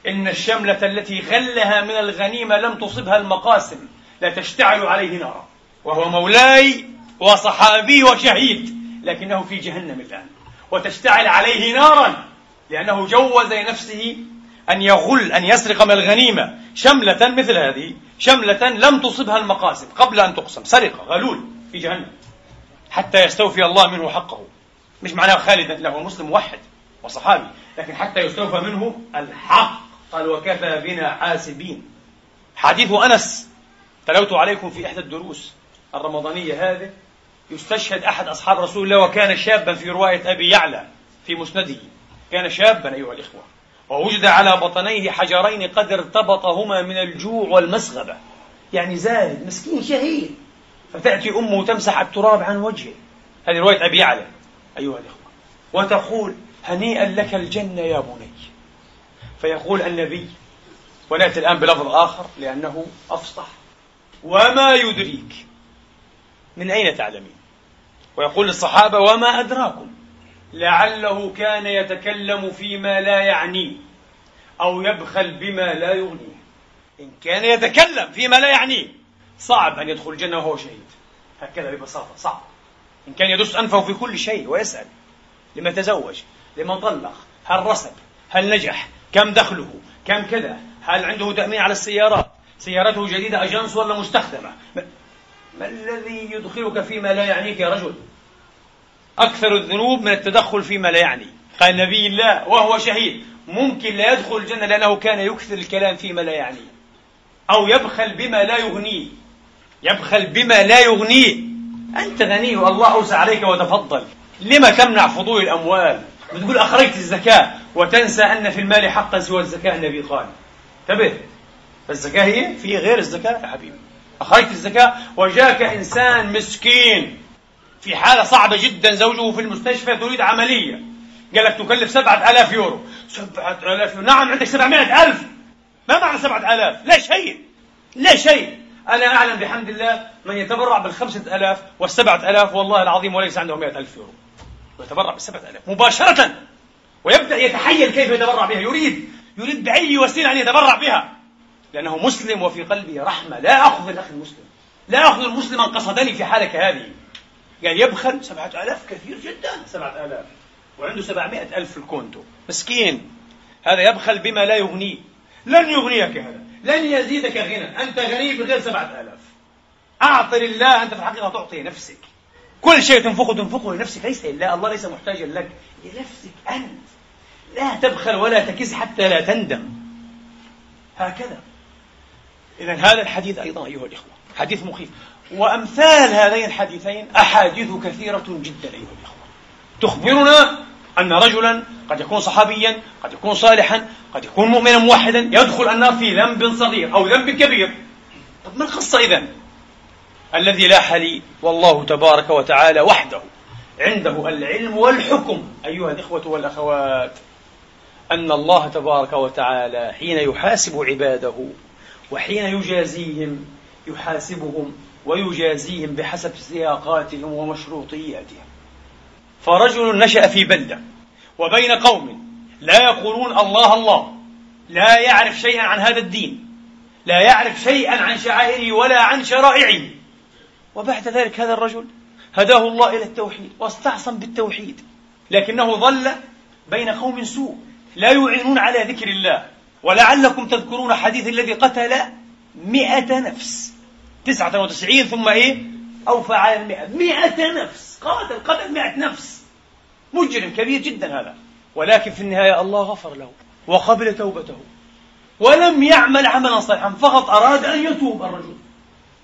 إن الشملة التي غلها من الغنيمة لم تصبها المقاسم لتشتعل عليه نارا. وهو مولاي وصحابي وشهيد. لكنه في جهنم الآن. وتشتعل عليه نارا. لأنه جوز لنفسه أن يغل أن يسرق من الغنيمة. شملة مثل هذه شملة لم تصبها المقاسم قبل أن تقسم. سرقة غلول في جهنم. حتى يستوفي الله منه حقه. مش معناه خالدا لا هو مسلم موحد وصحابي لكن حتى يستوفى منه الحق. قال وكفى بنا حاسبين. حديث أنس تلوت عليكم في إحدى الدروس الرمضانية هذه. يستشهد أحد أصحاب رسول الله وكان شابا في رواية أبي يعلى في مسنده. كان شابا أيها الإخوة. ووجد على بطنيه حجرين قد ارتبطهما من الجوع والمسغبة. يعني زاهد مسكين شهيد. فتأتي أمه تمسح التراب عن وجهه. هذه رواية أبي يعلى أيها الإخوة. وتقول هنيئا لك الجنة يا بني. فيقول النبي ونأتي الآن بلفظ آخر لأنه أفصح وما يدريك. من أين تعلمين؟ ويقول للصحابة وما أدراكم. لعله كان يتكلم فيما لا يعنيه أو يبخل بما لا يغنيه. إن كان يتكلم فيما لا يعنيه صعب أن يدخل الجنة وهو شهيد. هكذا ببساطة صعب. إن كان يدس أنفه في كل شيء ويسأل لمن تزوج لمن طلق هل رسب هل نجح كم دخله كم كذا هل عنده تأمين على السيارات سيارته جديدة أجنس ولا مستخدمة؟ ما الذي يدخلك فيما لا يعنيك يا رجل؟ أكثر الذنوب من التدخل فيما لا يعني. قال نبي الله وهو شهيد. ممكن لا يدخل الجنة لأنه كان يكثر الكلام فيما لا يعنيه أو يبخل بما لا يغنيه. يبخل بما لا يغنيه. أنت غني والله أوسع عليك وتفضل. لما تمنع فضول الأموال؟ بتقول أخرجت الزكاة وتنسى أن في المال حقا سوى الزكاة النبي قال. انتبه. فالزكاة هي؟ في غير الزكاة يا حبيبي. أخرجت الزكاة وجاك إنسان مسكين. في حالة صعبة جدا زوجه في المستشفى تريد عملية. قال لك تكلف سبعة آلاف يورو. سبعة آلاف يورو؟ نعم عندك سبعمائة ألف. ما معنى سبعة آلاف؟ لا شيء. لا شيء. أنا أعلم بحمد الله من يتبرع بالخمسة آلاف والسبعة آلاف والله العظيم وليس عنده مئة ألف يورو. ويتبرع بالسبعة آلاف مباشرة. ويبدأ يتحيل كيف يتبرع بها. يريد يريد بأي وسيلة أن يتبرع بها. لأنه مسلم وفي قلبه رحمة. لا أخذ الأخ المسلم. لا أخذ المسلم من قصدني في حالك هذه قال يبخل سبعة آلاف كثير جدا سبعة آلاف. وعنده سبعمائة ألف في الكونتو. مسكين. هذا يبخل بما لا يغنيه. لن يغنيك هذا. لن يزيدك غنى. أنت غني بغير سبعة آلاف. أعطي لله أنت في الحقيقة تعطي نفسك. كل شيء تنفقه تنفقه لنفسك. ليس لله الله ليس محتاجا لك. لنفسك أنت. لا تبخل ولا تكز حتى لا تندم. هكذا. إذا هذا الحديث أيضا أيها الإخوة. حديث مخيف. وأمثال هذين الحديثين أحاديث كثيرة جدا أيها الإخوة. تخبرنا أن رجلا قد يكون صحابيا قد يكون صالحا قد يكون مؤمنا موحدا يدخل النار في ذنب صغير أو ذنب كبير. طب ما القصة إذن؟ الذي لاح لي والله تبارك وتعالى وحده. عنده العلم والحكم. أيها الإخوة والأخوات أن الله تبارك وتعالى حين يحاسب عباده وحين يجازيهم يحاسبهم ويجازيهم بحسب سياقاتهم ومشروطياتهم فرجل نشأ في بلدة وبين قوم لا يقولون الله الله لا يعرف شيئا عن هذا الدين لا يعرف شيئا عن شعائره ولا عن شرائعه. وبعد ذلك هذا الرجل هداه الله إلى التوحيد واستعصم بالتوحيد لكنه ظل بين قوم سوء لا يعينون على ذكر الله. ولعلكم تذكرون حديث الذي قتل مئة نفس. تسعة وتسعين ثم إيه؟ أوفى على المئة. مئة نفس. قاتل قتل مئة نفس. مجرم كبير جدا هذا. ولكن في النهاية الله غفر له وقبل توبته. ولم يعمل عملا صالحا فقط أراد أن يتوب الرجل.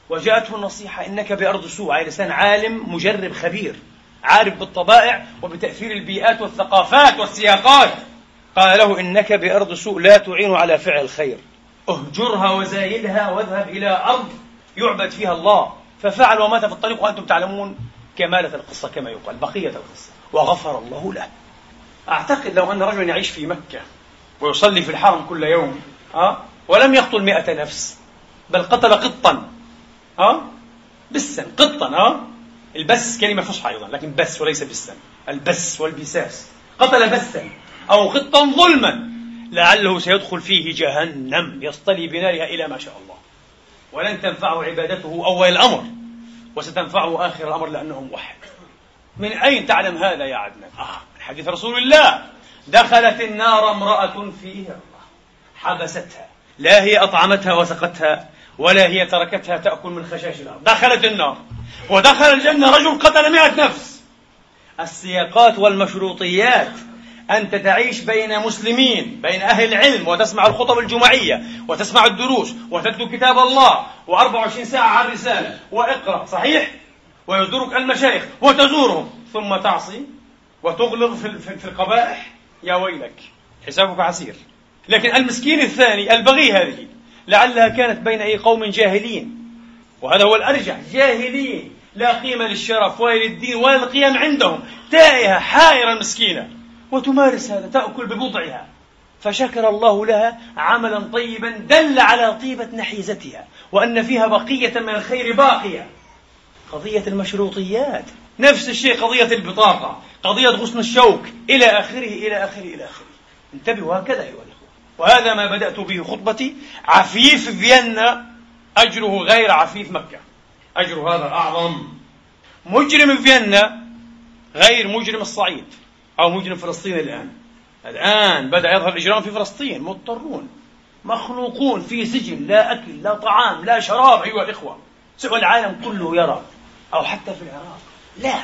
وجاءته النصيحة إنك بأرض سوء على لسان عالم مجرب خبير عارف بالطبائع وبتأثير البيئات والثقافات والسياقات. قال له إنك بأرض سوء لا تعين على فعل الخير. اهجرها وزايلها واذهب إلى أرض. يعبد فيها الله ففعل ومات في الطريق وأنتم تعلمون كمالة القصة كما يقال بقية القصة وغفر الله له أعتقد لو أن رجلا يعيش في مكة ويصلي في الحرم كل يوم أه؟ ولم يقتل مئة نفس بل قتل قطا أه؟ بسا قطا أه؟ البس كلمة فصحى أيضا لكن بس وليس بسا البس والبساس قتل بسا أو قطا ظلما لعله سيدخل فيه جهنم يصطلي بنارها إلى ما شاء الله ولن تنفعه عبادته أول الأمر وستنفعه آخر الأمر لأنه موحد من أين تعلم هذا يا عدنان؟ آه من حديث رسول الله. دخلت النار امرأة فيها حبستها. لا هي أطعمتها وسقتها ولا هي تركتها تأكل من خشاش الأرض. دخلت النار. ودخل الجنة رجل قتل مئة نفس. السياقات والمشروطيات أنت تعيش بين مسلمين بين أهل العلم وتسمع الخطب الجمعية وتسمع الدروس وتتلو كتاب الله و24 ساعة على الرسالة وإقرأ صحيح؟ ويزورك المشايخ وتزورهم. ثم تعصي وتغلظ في القبائح. يا ويلك حسابك عسير. لكن المسكين الثاني البغي هذه لعلها كانت بين أي قوم جاهلين. وهذا هو الأرجح جاهلين. لا قيمة للشرف ولا للدين ولا القيم عندهم. تائهة حائرة مسكينة. وتمارس هذا تأكل ببضعها. فشكر الله لها عملا طيبا دل على طيبة نحيزتها وأن فيها بقية من الخير باقية. قضية المشروطيات. نفس الشيء قضية البطاقة قضية غصن الشوك إلى آخره إلى آخره إلى آخره. انتبهوا هكذا أيها الإخوة. وهذا ما بدأت به خطبتي. عفيف فيينا أجره غير عفيف مكة. أجر هذا أعظم مجرم فيينا غير مجرم الصعيد. أو مجرم فلسطين الآن. الآن بدأ يظهر الإجرام في فلسطين. مضطرون. مخلوقون في سجن. لا أكل لا طعام لا شراب أيها الإخوة. سوى العالم كله يرى. أو حتى في العراق. لا.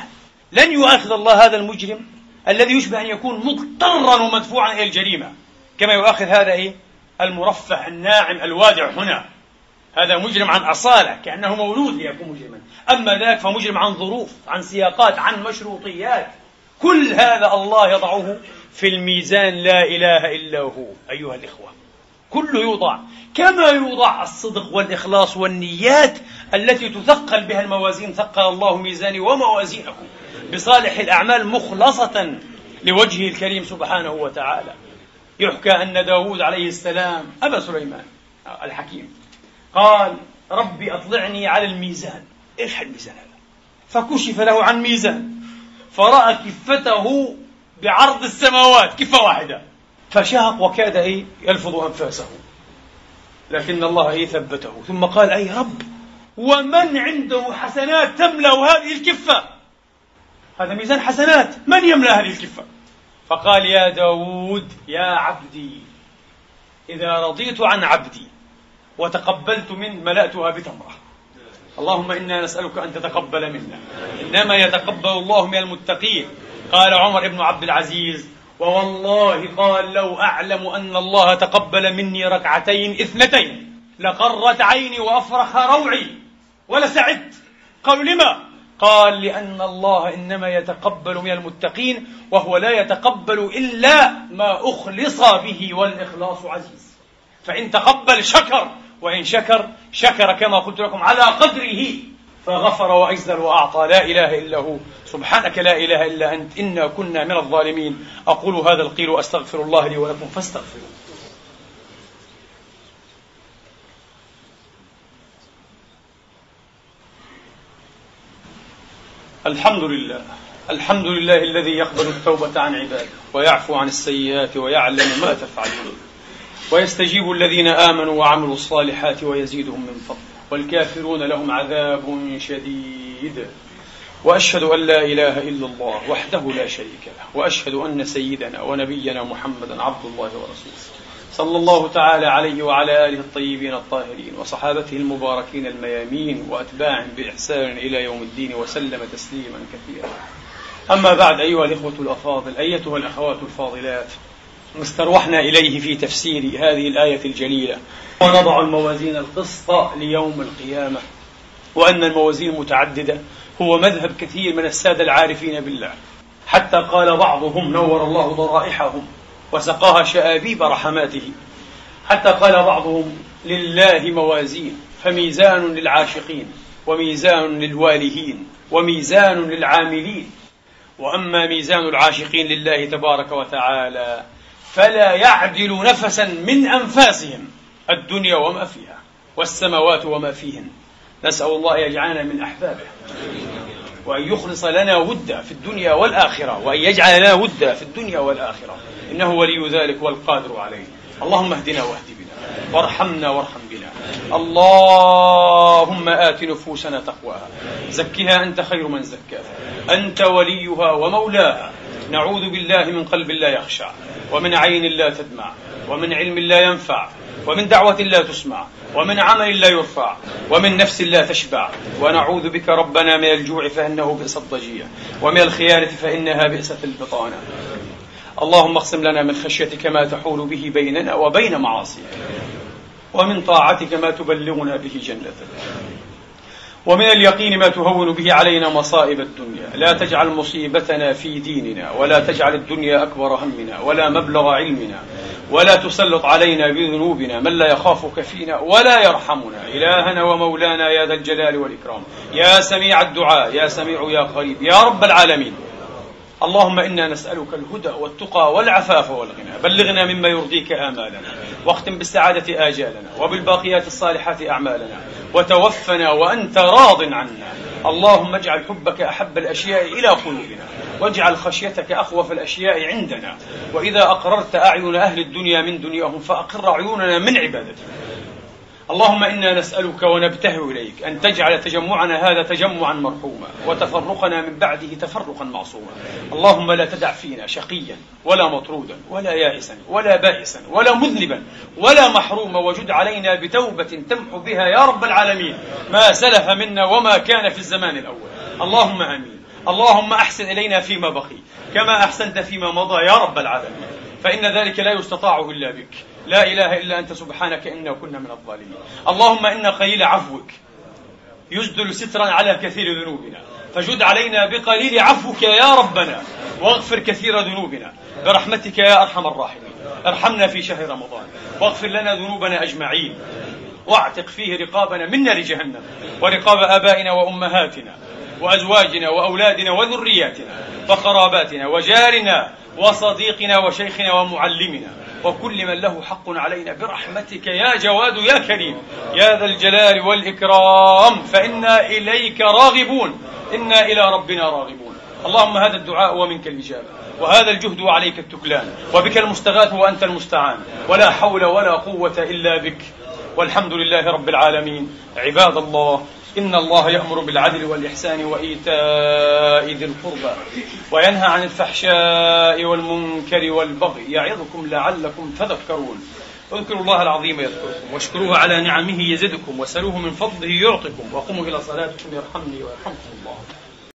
لن يؤاخذ الله هذا المجرم الذي يشبه أن يكون مضطرا ومدفوعا إلى الجريمة. كما يؤاخذ هذا إيه؟ المرفه الناعم الوادع هنا. هذا مجرم عن أصالة كأنه مولود ليكون مجرما. أما ذاك فمجرم عن ظروف عن سياقات عن مشروطيات. كل هذا الله يضعه في الميزان لا إله إلا هو أيها الإخوة. كله يوضع. كما يوضع الصدق والإخلاص والنيات التي تثقل بها الموازين ثقل الله ميزاني وموازينكم بصالح الأعمال مخلصة لوجهه الكريم سبحانه وتعالى. يحكى أن داود عليه السلام أبا سليمان الحكيم قال ربي أطلعني على الميزان. إيش الميزان هذا؟ فكشف له عن ميزان. فرأى كفته بعرض السماوات كفة واحدة. فشاق وكاد إيه يلفظ أنفاسه. لكن الله إيه ثبته. ثم قال أي رب ومن عنده حسنات تملأ هذه الكفة؟ هذا ميزان حسنات. من يملأ هذه الكفة؟ فقال يا داود يا عبدي إذا رضيت عن عبدي وتقبلت من ملأتها بتمرة. اللهم إنا نسألك أن تتقبل منا. إنما يتقبل الله من المتقين. قال عمر بن عبد العزيز ووالله قال لو أعلم أن الله تقبل مني ركعتين اثنتين لقرت عيني وأفرخ روعي ولسعدت. قالوا لما؟ قال لأن الله إنما يتقبل من المتقين وهو لا يتقبل إلا ما أخلص به والإخلاص عزيز. فإن تقبل شكر وإن شكر شكر كما قلت لكم على قدره فغفر وأجزل وأعطى. لا إله إلا هو. سبحانك لا إله إلا أنت. إنا كنا من الظالمين. أقول هذا القيل وأستغفر الله لي ولكم فاستغفروا الحمد لله. الحمد لله الذي يقبل التوبة عن عباده ويعفو عن السيئات ويعلم ما تفعلون. ويستجيب الذين آمنوا وعملوا الصالحات ويزيدهم من فضله. والكافرون لهم عذاب شديد. وأشهد أن لا إله إلا الله وحده لا شريك له. وأشهد أن سيدنا ونبينا محمدا عبد الله ورسوله. صلى الله تعالى عليه وعلى آله الطيبين الطاهرين وصحابته المباركين الميامين وأتباعهم بإحسان إلى يوم الدين وسلم تسليما كثيرا. أما بعد أيها الإخوة الأفاضل أيتها الأخوات الفاضلات استروحنا إليه في تفسير هذه الآية الجليلة. ونضع الموازين القسط ليوم القيامة. وأن الموازين متعددة. هو مذهب كثير من السادة العارفين بالله. حتى قال بعضهم نور الله ضرائحهم. وسقاها شآبيب رحماته. حتى قال بعضهم لله موازين. فميزان للعاشقين. وميزان للوالهين. وميزان للعاملين. وأما ميزان العاشقين لله تبارك وتعالى فلا يعدل نفسا من أنفاسهم الدنيا وما فيها والسماوات وما فيهن. نسأل الله يجعلنا من أحبابه وأن يخلص لنا ودا في الدنيا والآخرة وأن يجعل لنا ودا في الدنيا والآخرة. إنه ولي ذلك والقادر عليه. اللهم اهدنا واهد بنا وارحمنا وارحم بنا. اللهم آت نفوسنا تقواها زكها أنت خير من زكاها أنت وليها ومولاها. نعوذ بالله من قلب لا يخشع ومن عين لا تدمع ومن علم لا ينفع ومن دعوة لا تسمع ومن عمل لا يرفع ومن نفس لا تشبع. ونعوذ بك ربنا من الجوع فإنه بئس الضجيع ومن الخيانة فإنها بئست البطانة. اللهم اقسم لنا من خشيتك ما تحول به بيننا وبين معاصيك ومن طاعتك ما تبلغنا به جنتك. ومن اليقين ما تهون به علينا مصائب الدنيا. لا تجعل مصيبتنا في ديننا ولا تجعل الدنيا أكبر همنا ولا مبلغ علمنا ولا تسلط علينا بذنوبنا من لا يخافك فينا ولا يرحمنا. إلهنا ومولانا يا ذا الجلال والإكرام. يا سميع الدعاء يا سميع يا قريب. يا رب العالمين. اللهم إنا نسألك الهدى والتقى والعفاف والغنى. بلغنا مما يرضيك آمالنا. واختم بالسعادة آجالنا وبالباقيات الصالحات أعمالنا. وتوفنا وأنت راض عنا. اللهم اجعل حبك أحب الأشياء إلى قلوبنا. واجعل خشيتك أخوف الأشياء عندنا. وإذا أقررت أعين أهل الدنيا من دنياهم فأقر عيوننا من عبادتك اللهم إنا نسألك ونبتهل إليك أن تجعل تجمعنا هذا تجمعا مرحوما وتفرقنا من بعده تفرقا معصوما. اللهم لا تدع فينا شقيا ولا مطرودا ولا يائسا ولا بائسا ولا مذنبا ولا محروما وجد علينا بتوبة تمحو بها يا رب العالمين. ما سلف منا وما كان في الزمان الأول. اللهم آمين. اللهم أحسن إلينا فيما بقي كما أحسنت فيما مضى يا رب العالمين. فإن ذلك لا يستطاع إلا بك. لا إله إلا أنت سبحانك إنا كنا من الظالمين. اللهم إن قليل عفوك. يسدل سترا على كثير ذنوبنا. فجد علينا بقليل عفوك يا ربنا. واغفر كثير ذنوبنا. برحمتك يا أرحم الراحمين. ارحمنا في شهر رمضان. واغفر لنا ذنوبنا أجمعين. واعتق فيه رقابنا من نار جهنم ورقاب آبائنا وأمهاتنا وأزواجنا وأولادنا وذرياتنا وقراباتنا وجارنا وصديقنا وشيخنا ومعلمنا وكل من له حق علينا برحمتك يا جواد يا كريم. يا ذا الجلال والإكرام. فإنا إليك راغبون. إنا إلى ربنا راغبون. اللهم هذا الدعاء ومنك الإجابة. وهذا الجهد وعليك التكلان. وبك المستغاث وأنت المستعان. ولا حول ولا قوة إلا بك. والحمد لله رب العالمين. عباد الله إن الله يأمر بالعدل والإحسان وإيتاء ذي القربى وينهى عن الفحشاء والمنكر والبغي يعظكم لعلكم تذكرون. اذكروا الله العظيم يذكركم واشكروه على نعمه يزدكم وسلوه من فضله يعطكم وقوموا إلى صلاتكم يرحمني ويرحمكم الله.